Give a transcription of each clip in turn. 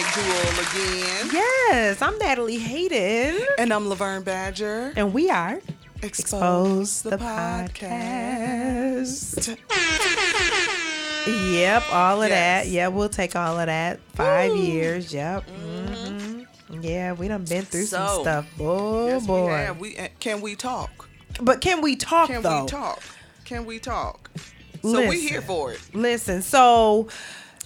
dynamic duo again. Yes, I'm Natalie Hayden. And I'm Laverne Badger. And we are Exposed, the, podcast. Yep, all of Yes. that. Yeah, we'll take all of that. Five years. Yep. hmm Yeah, we done been through some stuff. Oh Yes, we boy. have. We, uh, can we talk? But can we talk Can though? we talk? Can we talk? So we Listen. here for it. Listen, so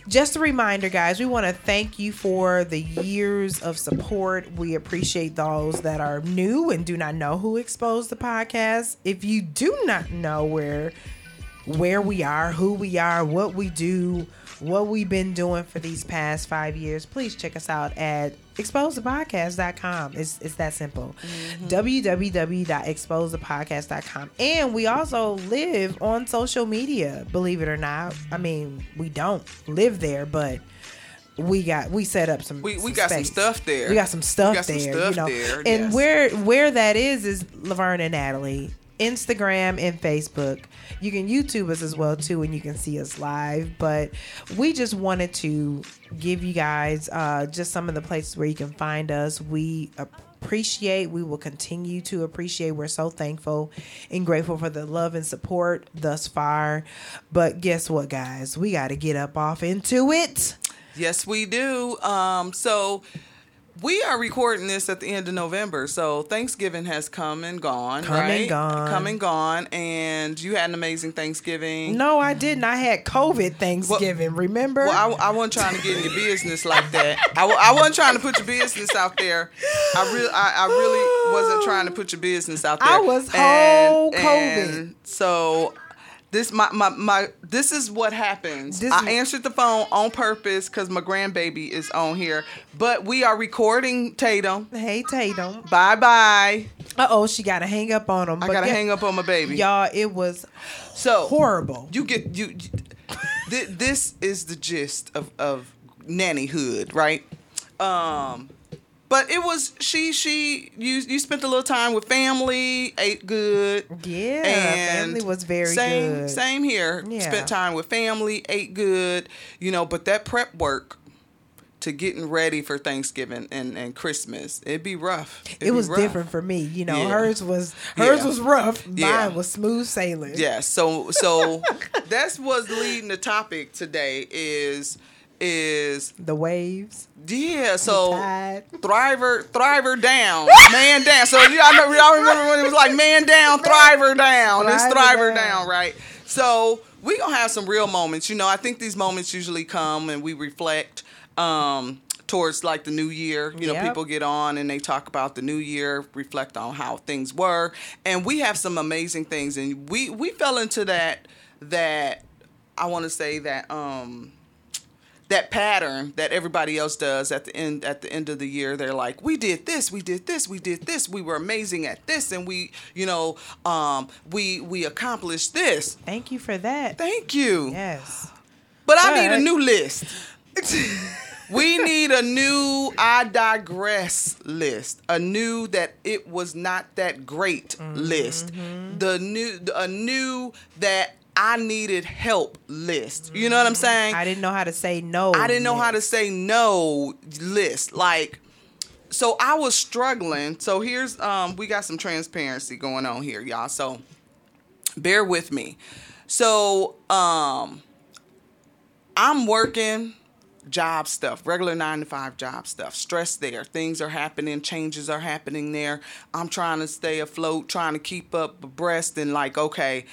just a reminder, guys, we want to thank you for the years of support. We appreciate those that are new and do not know who exposed the podcast. If you do not know where where we are, who we are, what we do, what we've been doing for these past five years, please check us out at exposedthepodcast.com. It's, it's that simple. Mm-hmm. www.exposedthepodcast.com. And we also live on social media, believe it or not. I mean, we don't live there, but we got we set up some We- we got some stuff there. We got some stuff got some there, stuff you know. there, And yes. where where that is is Laverne and Natalie. Instagram and Facebook. You can YouTube us as well too, and you can see us live. But we just wanted to give you guys uh, just some of the places where you can find us. We appreciate. We will continue to appreciate. We're so thankful and grateful for the love and support thus far. But guess what, guys? We got to get up off into it. Yes, we do. Um, so we are recording this at the end of November. So Thanksgiving has come and gone, Come and gone. Come and gone. And you had an amazing Thanksgiving. No, I didn't. I had COVID Thanksgiving. remember? Well, I, I wasn't trying to get in your business like that. I, I wasn't trying to put your business out there. I really, I, I really wasn't trying to put your business out there. I was whole COVID. and so this my, my my this is what happens. This- I answered the phone on purpose because my grandbaby is on here. But we are recording Tatum. hey, Tatum. Bye bye. Uh oh, she got to hang up on him. I gotta hang up on my baby. Y'all, it was So horrible. You get you. thi- this is the gist of of nannyhood, right? Um, but it was she she you you spent a little time with family, ate good. Yeah, and family was very same, good. Same here. Yeah. Spent time with family, ate good. You know, but that prep work to getting ready for Thanksgiving and, and Christmas, it'd be rough. It'd it was rough. different for me. You know, Yeah. hers was hers Yeah. was rough. Mine Yeah. was smooth sailing. Yeah, so so that's what's leading the topic today is is The waves. yeah, so. Thriver Thriver down. Man down. So y'all know y'all remember when it was like man down, Thriver down. It's Thriver Thriver down. down, right? So we gonna have some real moments. You know, I think these moments usually come and we reflect um towards like the new year. You know, Yep. people get on and they talk about the new year, reflect on how things were. And we have some amazing things and we we fell into that that I wanna say that um that pattern that everybody else does at the end at the end of the year. They're like we did this we did this we did this. We were amazing at this and we you know um we we accomplished this. Thank you for that. thank you. Yes. but i need a new list. We need a new i digress list. A new that it was not that great list. The new a new that i needed help list you know what i'm saying I didn't know how to say no. I didn't know how to say no list. Like, so I was struggling. So here's um we got some transparency going on here, y'all. So bear with me. So um I'm working job stuff, regular nine to five job stuff, stress there. Things are happening, changes are happening there. I'm trying to stay afloat, trying to keep up abreast and like, okay,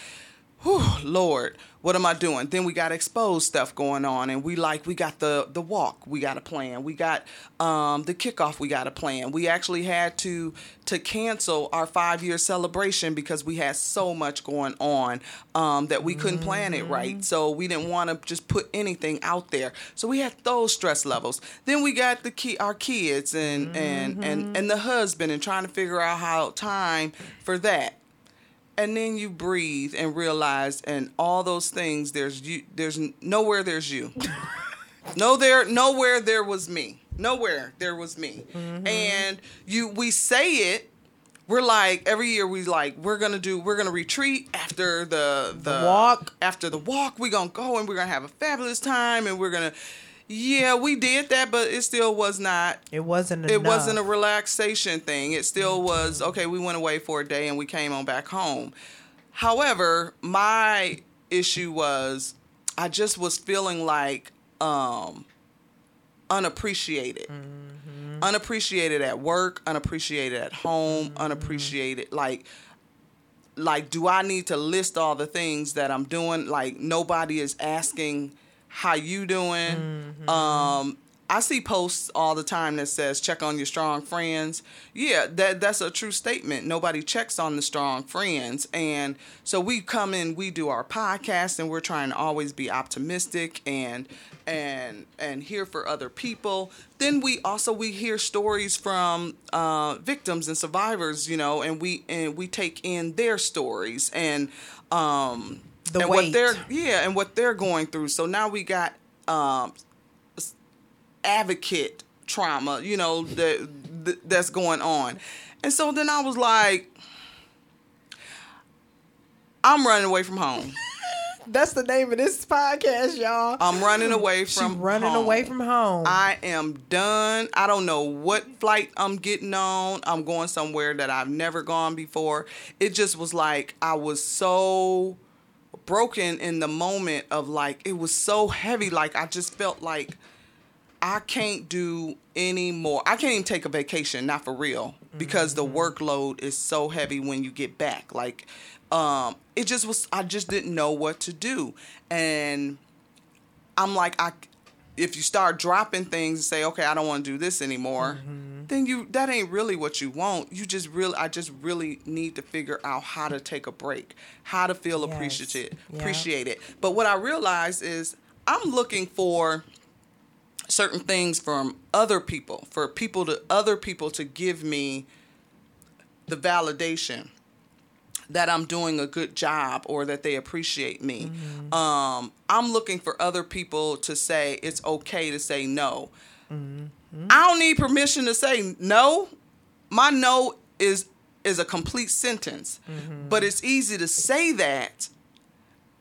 whew, Lord, what am I doing? Then we got exposed stuff going on, and we like we got the the walk, we got a plan, we got um, the kickoff, we got a plan. We actually had to to cancel our five year celebration because we had so much going on um, that we couldn't plan it right. So we didn't want to just put anything out there. So we had those stress levels. Then we got the key our kids and and and and the husband and trying to figure out how time for that and then you breathe and realize and all those things there's you there's nowhere there's you. No there nowhere there was me. Nowhere there was me. Mm-hmm. And you we say it we're like every year we like we're gonna do we're gonna retreat after the the, The walk. after the walk. We're gonna go and we're gonna have a fabulous time and we're gonna yeah we did that but it still was not It wasn't. it wasn't a relaxation thing. It still was okay. We went away for a day and we came on back home. However, my issue was I just was feeling like um, unappreciated, unappreciated at work, unappreciated at home, unappreciated like like do I need to list all the things that I'm doing? Like nobody is asking how you doing. Um I see posts all the time that says check on your strong friends. Yeah, that that's a true statement. Nobody checks on the strong friends. And so we come in, we do our podcast and we're trying to always be optimistic and and and here for other people. Then we also we hear stories from uh, victims and survivors, you know, and we and we take in their stories and um The and weight. what they're yeah, and what they're going through. So now we got um advocate trauma, you know, that th- that's going on. And so then I was like I'm running away from home. That's the name of this podcast, y'all. I'm running away She from running home. away from home. I am done. I don't know what flight I'm getting on. I'm going somewhere that I've never gone before. It just was like I was so broken in the moment of like it was so heavy like I just felt like I can't do any more. I can't even take a vacation, not for real, because the workload is so heavy when you get back. Like um it just was I just didn't know what to do. And I'm like I if you start dropping things and say, "Okay, I don't want to do this anymore." Mm-hmm. Then you that ain't really what you want. You just really I just really need to figure out how to take a break, how to feel Yes. appreciative, Yeah. appreciate it. But what I realized is I'm looking for certain things from other people, for people to other people to give me the validation that I'm doing a good job or that they appreciate me. Mm-hmm. Um, I'm looking for other people to say it's okay to say no. Mm-hmm. I don't need permission to say no. My no is is a complete sentence, mm-hmm. but it's easy to say that.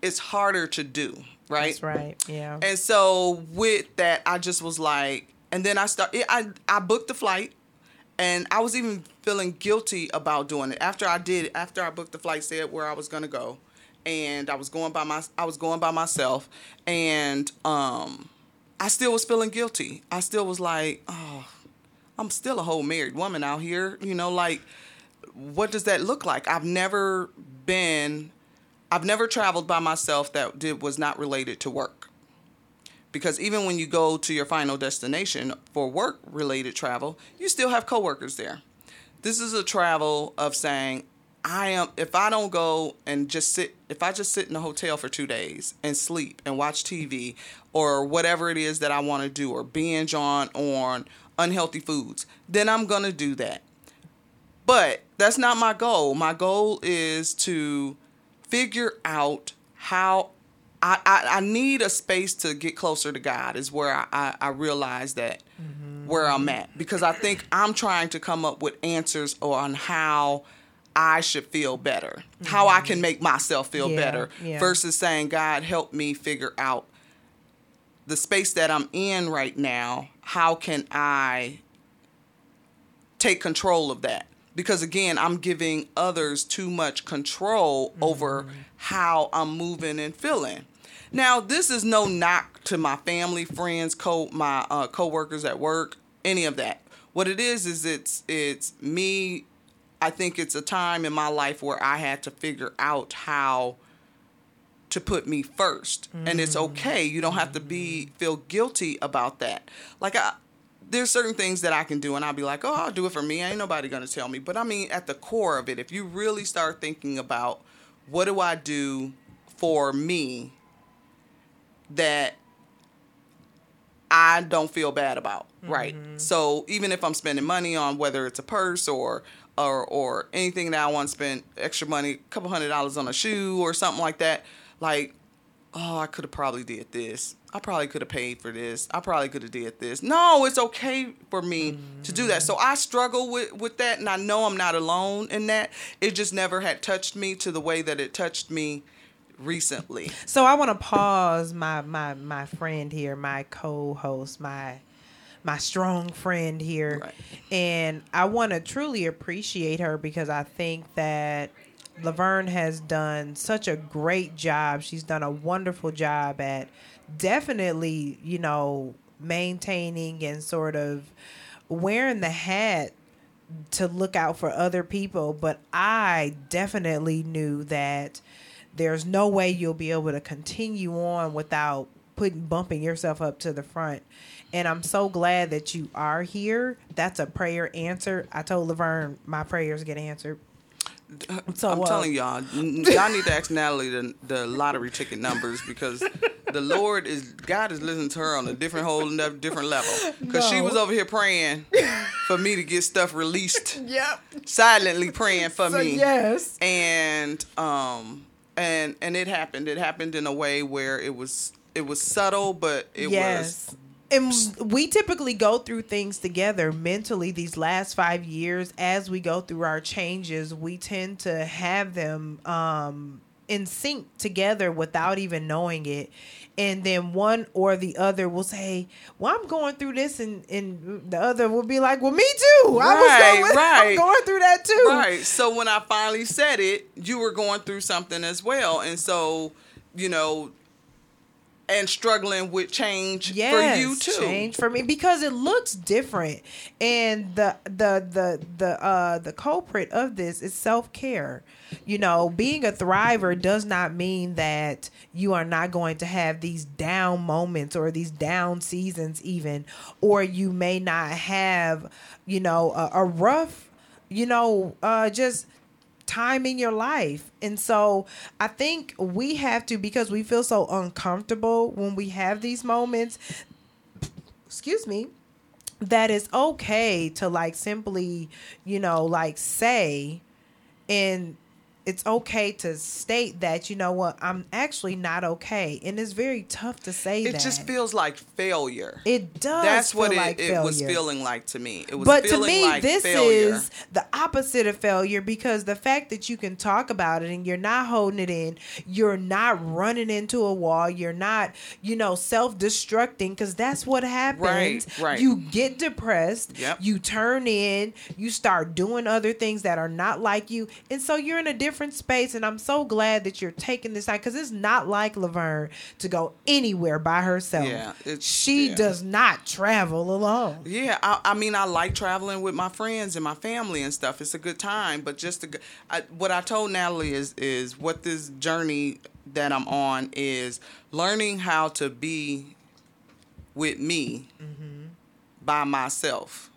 It's harder to do, right? That's right. Yeah. And so with that, I just was like, and then I start. I I booked the flight, and I was even feeling guilty about doing it after I did. After I booked the flight, said where I was gonna go, and I was going by my. I was going by myself, and um, I still was feeling guilty. I still was like, oh, I'm still a whole married woman out here. You know, like, what does that look like? I've never been. I've never traveled by myself that did was not related to work. Because even when you go to your final destination for work related travel, you still have coworkers there. This is a travel of saying, I am if I don't go and just sit if I just sit in a hotel for 2 days and sleep and watch TV or whatever it is that I want to do or binge on on unhealthy foods, then I'm going to do that. But that's not my goal. My goal is to figure out how I, I, I need a space to get closer to God is where I, I, I realize that mm-hmm. where I'm at. Because I think I'm trying to come up with answers on how I should feel better, how I can mm-hmm. make myself feel Yeah, better, yeah. versus saying, God, help me figure out the space that I'm in right now. How can I take control of that because again i'm giving others too much control over mm-hmm. how i'm moving and feeling now this is no knock to my family friends co my uh, co-workers at work any of that. What it is is it's it's me. I think it's a time in my life where i had to figure out how to put me 1st and it's okay. You don't have to be feel guilty about that. Like i there's certain things that I can do, and I'll be like, oh, I'll do it for me. Ain't nobody gonna tell me. But I mean, at the core of it, if you really start thinking about what do I do for me that I don't feel bad about, right? So even if I'm spending money on whether it's a purse or or or anything that I want to spend extra money, a couple hundred dollars on a shoe or something like that, like oh, I could have probably did this. I probably could have paid for this. I probably could have did this. No, it's okay for me mm. to do that. So I struggle with with that, and I know I'm not alone in that. It just never had touched me to the way that it touched me recently. So I want to pause my my my friend here, my co-host, my my strong friend here, right. and I want to truly appreciate her because I think that Laverne has done such a great job. She's done a wonderful job at definitely, you know, maintaining and sort of wearing the hat to look out for other people. But I definitely knew that there's no way you'll be able to continue on without putting bumping yourself up to the front. And I'm so glad that you are here. That's a prayer answered. I told Laverne my prayers get answered. So, I'm uh, telling y'all, y'all need to ask Natalie the, the lottery ticket numbers because the Lord is God is listening to her on a different whole different level. Because no. she was over here praying for me to get stuff released. Yep. Silently praying for so, me. Yes. And um and and it happened. It happened in a way where it was it was subtle, but it yes. was and we typically go through things together mentally these last five years as we go through our changes we tend to have them um, in sync together without even knowing it. And then one or the other will say well i'm going through this and, and the other will be like well me too. Right, i was going, right. I'm going through that too. Right. So when i finally said it you were going through something as well. And so you know and struggling with change yes, for you too. Change for me because it looks different. And the the the the uh the culprit of this is self-care. You know, being a thriver does not mean that you are not going to have these down moments or these down seasons even or you may not have, you know, a, a rough, you know, uh just time in your life. And so I think we have to, because we feel so uncomfortable when we have these moments, excuse me, that it's okay to like simply, you know, like say and it's okay to state that you know what I'm actually not okay, and it's very tough to say it that. Just feels like failure. It does. That's what it, like it was feeling like to me. It was but to me, like this failure. is the opposite of failure because the fact that you can talk about it and you're not holding it in, you're not running into a wall, you're not you know self destructing because that's what happens. Right, right. You get depressed. Yep. You turn in. You start doing other things that are not like you, and so you're in a different space. And I'm so glad that you're taking this time because it's not like Laverne to go anywhere by herself. Yeah, she yeah. does not travel alone. Yeah, I, I, mean, I like traveling with my friends and my family and stuff. It's a good time, but just to, I, what I told Natalie is is what this journey that I'm on is learning how to be with me mm-hmm. by myself.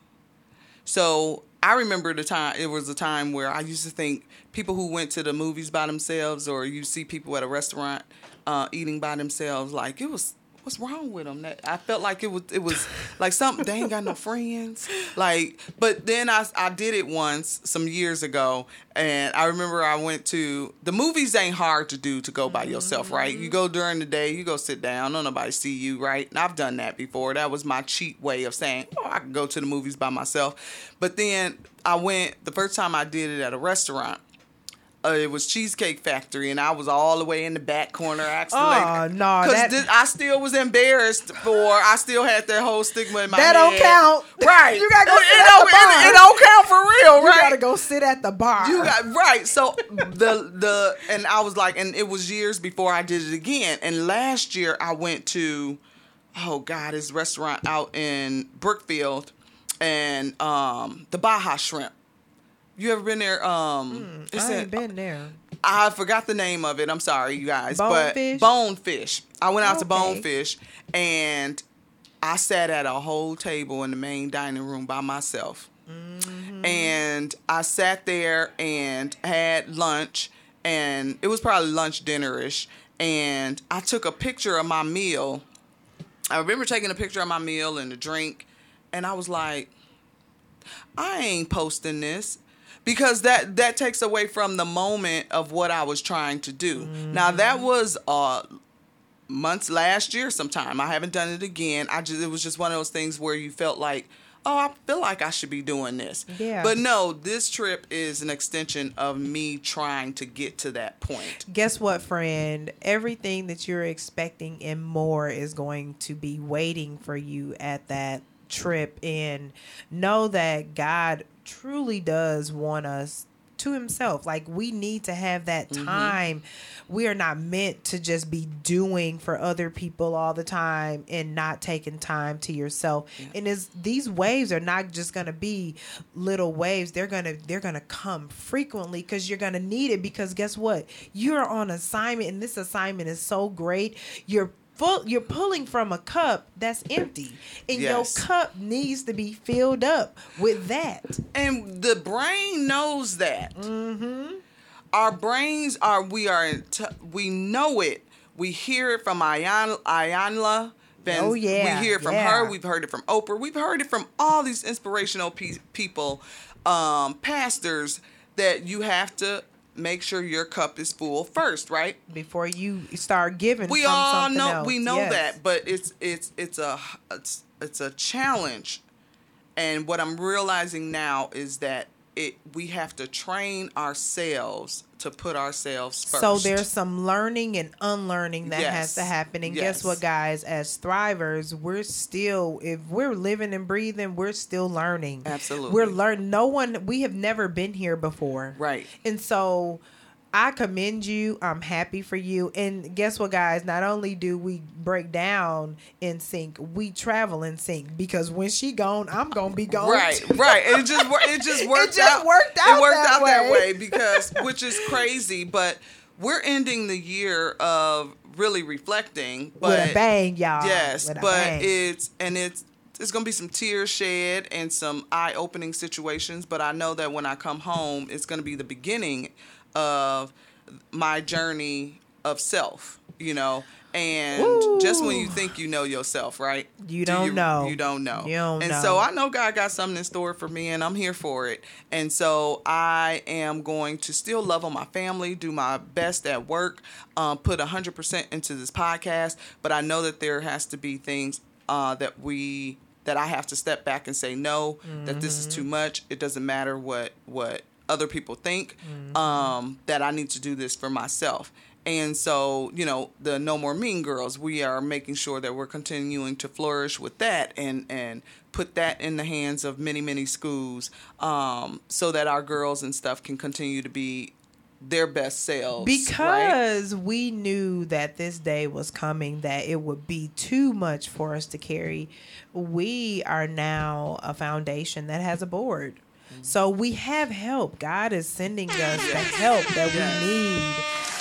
So I remember the time. It was a time where I used to think people who went to the movies by themselves, or you see people at a restaurant uh, eating by themselves, like it was what's wrong with them? That I felt like it was it was like something they ain't got no friends. Like, but then I I did it once some years ago, and I remember I went to the movies. Ain't hard to do to go by yourself, right? You go during the day, you go sit down, don't nobody see you, right? And I've done that before. That was my cheat way of saying, oh, I can go to the movies by myself. But then I went the first time I did it at a restaurant uh, it was Cheesecake Factory, and I was all the way in the back corner. Actually, oh no, because I still was embarrassed for. I still had that whole stigma in my that head. don't count, right? You gotta go sit it at the bar. It, it, don't count for real, right? You gotta go sit at the bar. You got right. So the the and I was like, and it was years before I did it again. And last year I went to, oh God, this restaurant out in Brookfield, and um the Baja Shrimp you ever been there? Um, mm, I ain't been there. I forgot the name of it. I'm sorry, you guys. Bonefish? But Bonefish. I went out okay. to Bonefish and I sat at a whole table in the main dining room by myself. Mm-hmm. And I sat there and had lunch, and it was probably lunch dinnerish. And I took a picture of my meal. I remember taking a picture of my meal and the drink, and I was like, I ain't posting this because that that takes away from the moment of what I was trying to do. Mm-hmm. Now that was uh months last year sometime. I haven't done it again. I just it was just one of those things where you felt like, oh, I feel like I should be doing this. Yeah. But no, this trip is an extension of me trying to get to that point. Guess what, friend? Everything that you're expecting and more is going to be waiting for you at that trip. And know that God truly does want us to himself. Like we need to have that mm-hmm. time. We are not meant to just be doing for other people all the time and not taking time to yourself. And is these waves are not just going to be little waves. They're going to they're going to come frequently cuz you're going to need it because guess what? You're on assignment and this assignment is so great. You're full you're pulling from a cup that's empty and Yes. your cup needs to be filled up with that. And the brain knows that. Mm-hmm. Our brains are we are t- we know it. We hear it from Ayan Iyanla. Oh, yeah, we hear it from yeah. her. We've heard it from Oprah. We've heard it from all these inspirational pe- people, um, pastors. That you have to make sure your cup is full first, right? before you start giving. we all know else. we know Yes. that but it's it's it's a it's it's a challenge and what i'm realizing now is that it we have to train ourselves to put ourselves first So there's some learning and unlearning that has to happen. And Yes. guess what, guys? As thrivers, we're still if we're living and breathing, we're still learning. Absolutely. we're learning. No one we have never been here before, Right. And so. I commend you. I'm happy for you. And guess what, guys? Not only do we break down in sync, we travel in sync because when she gone, I'm gonna be gone. right too. right it just it just worked just out worked out it worked that out that way. way because which is crazy but we're ending the year of really reflecting but With a bang, y'all. Yes, With but it's and it's there's gonna be some tears shed and some eye opening situations. But I know that when I come home, it's gonna be the beginning of my journey of self. You know, and just when you think you know yourself, right? You Do don't know. You don't know. You don't and know. so I know God got something in store for me, and I'm here for it. And so I am going to still love on my family, do my best at work, um, put 100% into this podcast. But I know that there has to be things uh, that we that I have to step back and say no, that this is Mm-hmm. too much. It doesn't matter what what other people think. Mm-hmm. Um, that I need to do this for myself. And so, you know, the No More Mean Girls, we are making sure that we're continuing to flourish with that and and put that in the hands of many many schools, um, so that our girls and stuff can continue to be their best selves. right? because we knew that this day was coming that it would be too much for us to carry we are now a foundation that has a board so we have help. God is sending us the help that Yes. we need.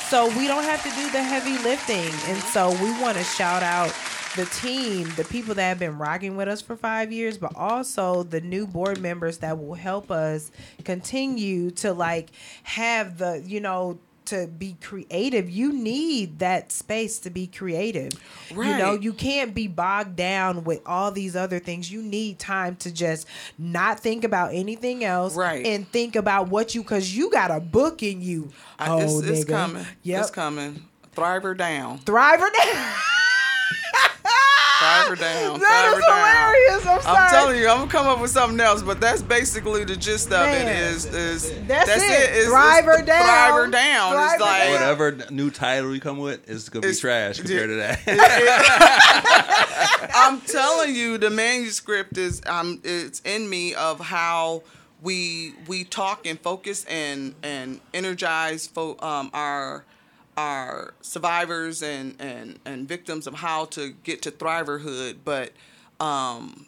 So we don't have to do the heavy lifting. And so we want to shout out the team, the people that have been rocking with us for five years, but also the new board members that will help us continue to like have the, you know, to be creative. You need that space to be creative. You know, you can't be bogged down with all these other things. You need time to just not think about anything else Right. and think about what you cuz you got a book in you. I, oh, it's, it's coming. Yep. It's coming. Thriver down. Thriver down. Thriver down. That Thriver is hilarious. I'm sorry. I'm telling you, I'm gonna come up with something else, but that's basically the gist of Man. it. Is is That's it. It's, Thriver it's down. Thriver down. Thriver it's like down. Whatever new title you come with is gonna be It's- trash compared to that. I'm telling you, the manuscript is um it's in me of how we we talk and focus and and energize fo- um our our survivors and and and victims of how to get to thriverhood, but um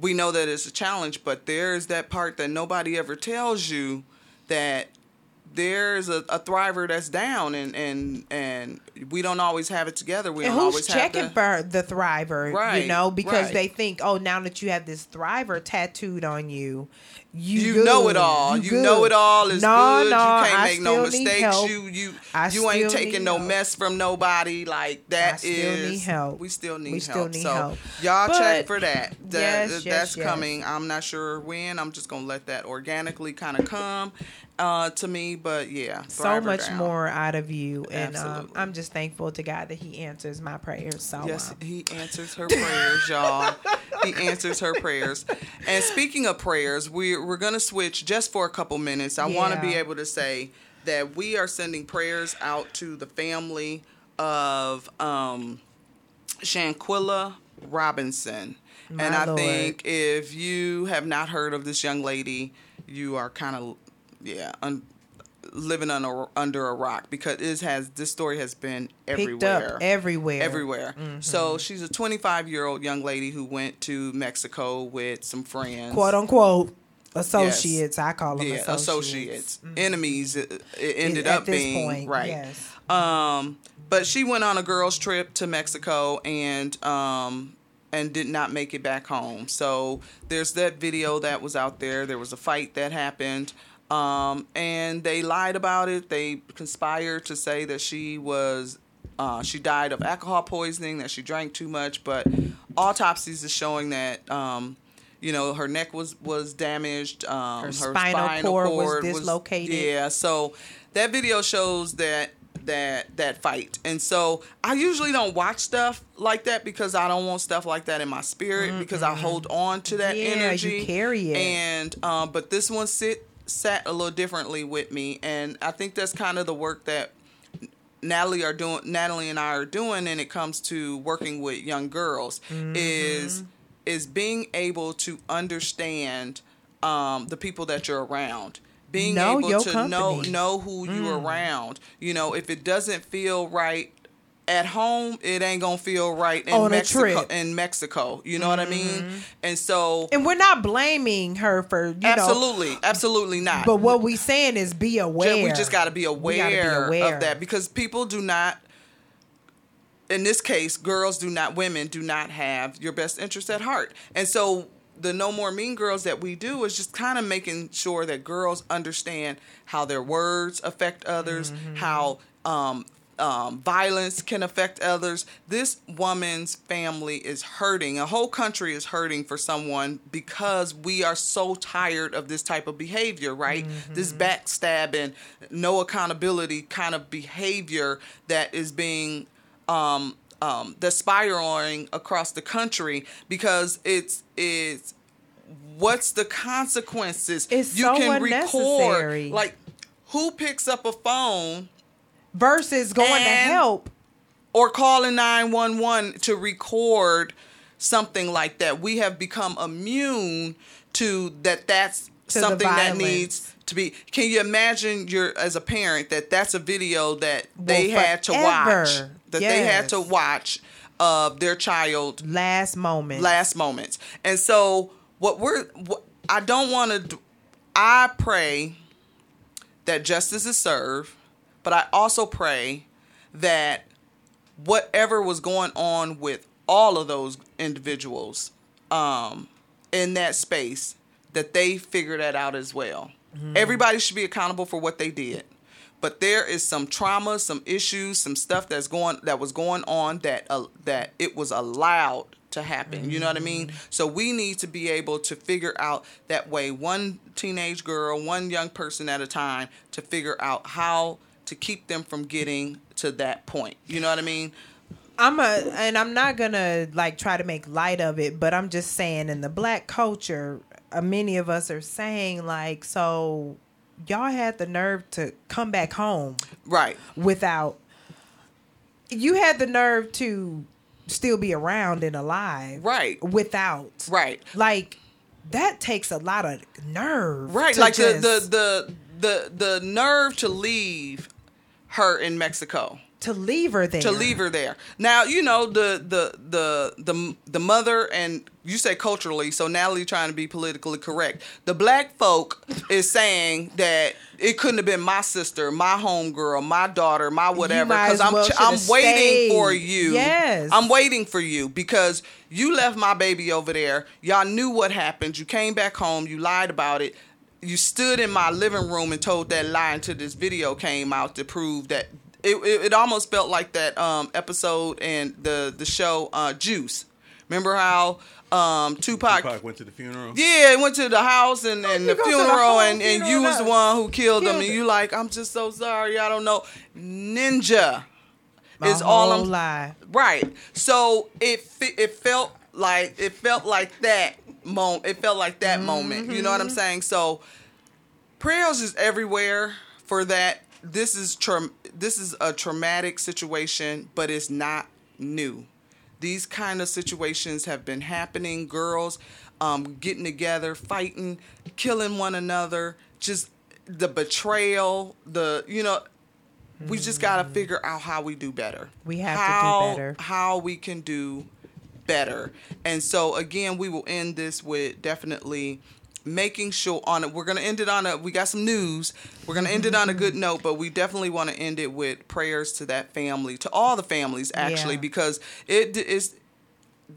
we know that it's a challenge, but there's that part that nobody ever tells you that there's a, a thriver that's down and and and we don't always have it together. We and don't who's always checking have for the thriver you know because right. they think oh now that you have this thriver tattooed on you you, you know it all. You, know it all is no, good. No, you can't I make no mistakes. help. You you I you ain't taking no help. mess from nobody. Like that is- need help. We still need We help. still need so help. y'all But- check for that. That Yes, yes, that's yes. coming. I'm not sure when. I'm just gonna let that organically kind of come. uh, to me, but yeah, so much down. more out of you, and um, I'm just thankful to God that He answers my prayers. So Yes, um, he answers her prayers, y'all. He answers her prayers. And speaking of prayers, we're we're gonna switch just for a couple minutes. I want to be able to say that we are sending prayers out to the family of um, Shanquella Robinson. My and I Lord. think if you have not heard of this young lady, you are kind of yeah un- living under under a rock because it has this story has been picked everywhere up everywhere, everywhere. So she's a 25 year old young lady who went to Mexico with some friends. quote unquote associates. I call them yeah, associates. associates, enemies. It, it ended At up this being point, right. yes. Um, but she went on a girls' trip to Mexico and um and did not make it back home. So there's that video that was out there. There was a fight that happened. Um, and they lied about it. They conspired to say that she was uh, she died of alcohol poisoning, that she drank too much, but autopsies is showing that um, you know her neck was was damaged, um, Her spinal cord was dislocated. yeah, so that video shows that that that fight, and so I usually don't watch stuff like that because I don't want stuff like that in my spirit because I hold on to that Yeah, you energy. carry it. and um, but this one sit sat a little differently with me, and I think that's kind of the work that Natalie are doing Natalie and I are doing and it comes to working with young girls Mm-hmm. is being able to understand um, the people that you're around. Being Know able to know company. Mm. know who you are around. You know, if it doesn't feel right at home, it ain't gonna feel right in On Mexico. Mm-hmm. In Mexico, you know what I mean? And so, And we're not blaming her for you know. absolutely, absolutely not. But what we saying is be aware. We just got to be We gotta be aware, aware. of that because people do not. In this case, girls do not, women do not have your best interest at heart, and so the no more mean girls that we do is just kind of making sure that girls understand how their words affect others, Mm-hmm. how um, um, violence can affect others. This woman's family is hurting. A whole country is hurting for someone because we are so tired of this type of behavior, right? This backstabbing, no accountability kind of behavior that is being um, um, that's spiraling across the country because it's it's what's the consequences? It's you so can record like who picks up a phone versus going to help. or calling 911 to record something like that. We have become immune to that that's something that needs to be Can you imagine your as a parent that that's a video that they Well, had to watch that they had to watch of their child Last moment. last moments. And so what we're what, I don't want to I pray that justice is served, but I also pray that whatever was going on with all of those individuals um, in that space, that they figure that out as well. Everybody should be accountable for what they did. But there is some trauma, some issues, some stuff that's going that was going on that uh, that it was allowed to happen. You know what I mean? So we need to be able to figure out that way one teenage girl, one young person at a time to figure out how to keep them from getting to that point. You know what I mean? I'm a, and I'm not gonna like try to make light of it, but I'm just saying in the black culture, uh, many of us are saying like, so y'all had the nerve to come back home Right. without. You had the nerve to still be around and alive, Right. Without, Right. like that takes a lot of nerve, Right. Like just- the, the the the the nerve to leave her in Mexico. to leave her there, to leave her there. Now you know the the the the the mother and you say culturally, so Natalie trying to be politically correct. The black folk is saying that it couldn't have been my sister, my homegirl, my daughter, my whatever. because I'm well I'm waiting stayed. for you. Yes. I'm waiting for you because you left my baby over there. Y'all knew what happened. You came back home. You lied about it. You stood in my living room and told that lie until this video came out to prove that it, it, it almost felt like that um, episode and the the show uh, Juice, Remember how um, Tupac, Tupac went to the funeral. yeah, he went to the house and, and you the go to the funeral, whole and, and you was the one who killed him, Killed and you like, I'm just so sorry, I don't know. Ninja My is all whole I'm lie. Right. So it it felt like it felt like that moment. It felt like that moment. You know what I'm saying? So prayers is everywhere for that. This is tra- this is a traumatic situation, but it's not new. These kind of situations have been happening. Girls um, getting together, fighting, killing one another. Just the betrayal. The you know. We just gotta figure out how we do better. We have to do better. How we can do better. And so again, we will end this with definitely making sure on it. We're gonna end it on a. We got some news. We're gonna end it on a good note, but we definitely want to end it with prayers to that family, to all the families actually, Yeah. because it is.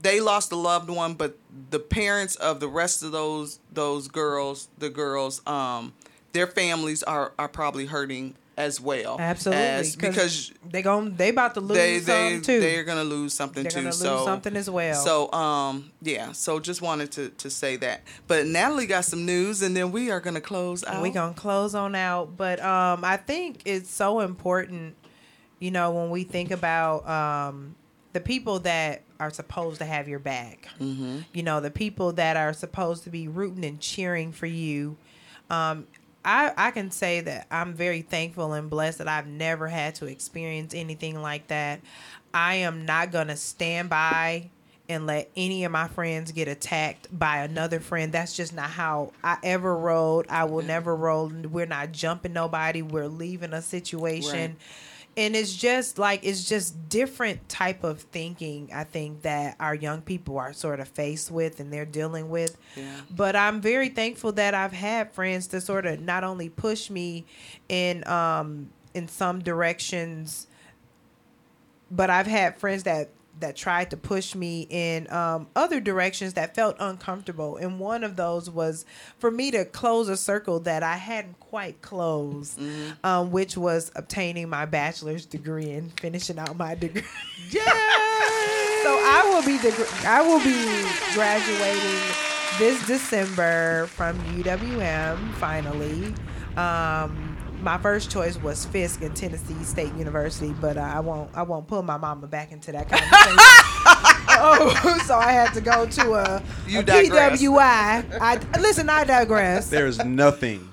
They lost a loved one, but the parents of the rest of those those girls, the girls, um, their families are are probably hurting as well. Absolutely, as- because they gon' they about to lose they they something too. they're gonna lose something They're too. gonna lose so something as well. So um yeah. So just wanted to to say that. But Natalie got some news, and then we are gonna close out. we gonna close on out but um i think it's so important you know when we think about um the people that are supposed to have your back Mm-hmm. you know the people that are supposed to be rooting and cheering for you um I, I can say that I'm very thankful and blessed that I've never had to experience anything like that. I am not going to stand by and let any of my friends get attacked by another friend. That's just not how I ever rolled. I will mm-hmm. never roll. We're not jumping nobody. We're leaving a situation. Right. And it's just like it's just different type of thinking I think that our young people are sort of faced with and they're dealing with. Yeah. But I'm very thankful that I've had friends to sort of not only push me in um in some directions but I've had friends that that tried to push me in um, other directions that felt uncomfortable. And one of those was for me to close a circle that I hadn't quite closed, um, which was obtaining my bachelor's degree and finishing out my degree. Yeah. So I will be deg- I will be graduating this December from UWM finally. Um, my first choice was Fisk and Tennessee State University, but uh, I won't I won't pull my mama back into that conversation. oh, so I had to go to a, You a digress. PWI. I listen, I digress. There is nothing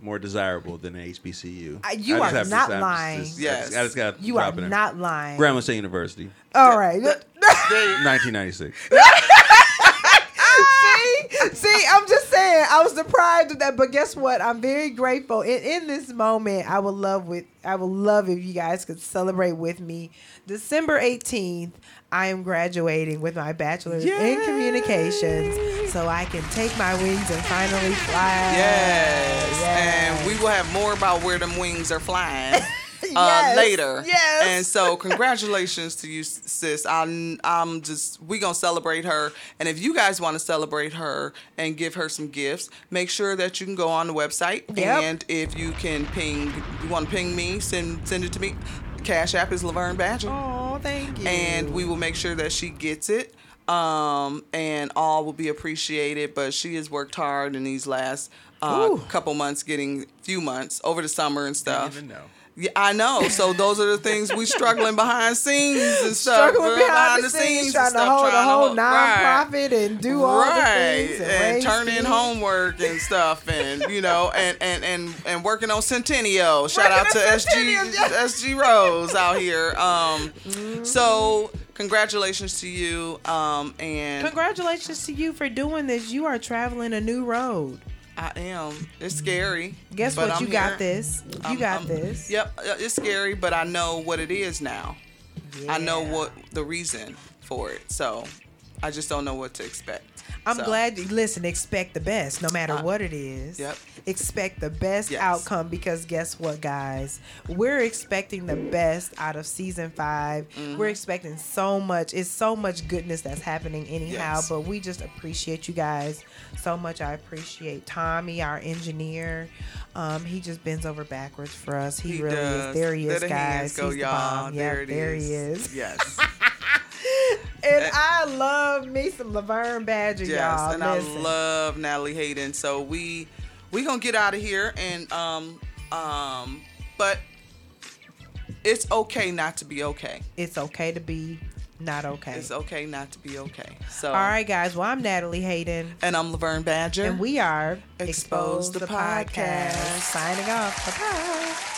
more desirable than an HBCU. Uh, you I are have to- not just- lying. just- I Yes. just, I just got you are not lying. Grambling State University, All right. They- 1996. see, see, I'm just saying, I was deprived of that, but guess what? I'm very grateful. In, in this moment, I would love with I would love if you guys could celebrate with me. December 18th, I am graduating with my bachelor's in communications, so I can take my wings and finally fly. Yes. Yes. And we will have more about where them wings are flying. Uh, Yes. later. Yes. And so, congratulations to you, sis. I'm, I'm just, we gonna celebrate her. And if you guys want to celebrate her and give her some gifts, make sure that you can go on the website. Yep. And if you can ping, you want to ping me, send, send it to me. Cash App is Laverne Badger Oh, thank you. and we will make sure that she gets it um and all will be appreciated but she has worked hard in these last uh, couple months getting few months over the summer and Didn't stuff even know. Yeah, I know. So those are the things we struggling behind scenes and stuff. struggling We're behind the scenes, trying and to stuff, hold a trying to whole hold- right. nonprofit and do all right. the things and, and turn in homework and stuff and you know and and and, and working on Centennial. Shout Working out to SG yeah. SG Rose out here. Um Mm-hmm. so congratulations to you um and Congratulations to you for doing this. You are traveling a new road. I am. It's scary. Guess what? I'm you got this. You I'm- got I'm- this. Yep, it's scary, but I know what it is now. I know what the reason for it. So I just don't know what to expect. I'm So, glad you listen. Expect the best, no matter Uh, what it is. yep. Expect the best Yes. outcome because guess what, guys? We're expecting the best out of season 5 we Mm-hmm. We're expecting so much. It's so much goodness that's happening anyhow. Yes. But we just appreciate you guys so much. I appreciate Tommy, our engineer. Um, he just bends over backwards for us. He, really does. is. There he is, the hands guys. Go, He's the y'all. bomb. There it there is. he is. Yes. And I love me some Laverne Badger, Yes, y'all. and Listen. I love Natalie Hayden. So we we gonna get out of here, and um um, but it's okay not to be okay. it's okay to be not okay. It's okay not to be okay. So All right, guys. Well, I'm Natalie Hayden, and I'm Laverne Badger. and we are Exposed the Podcast. Signing off. Bye bye.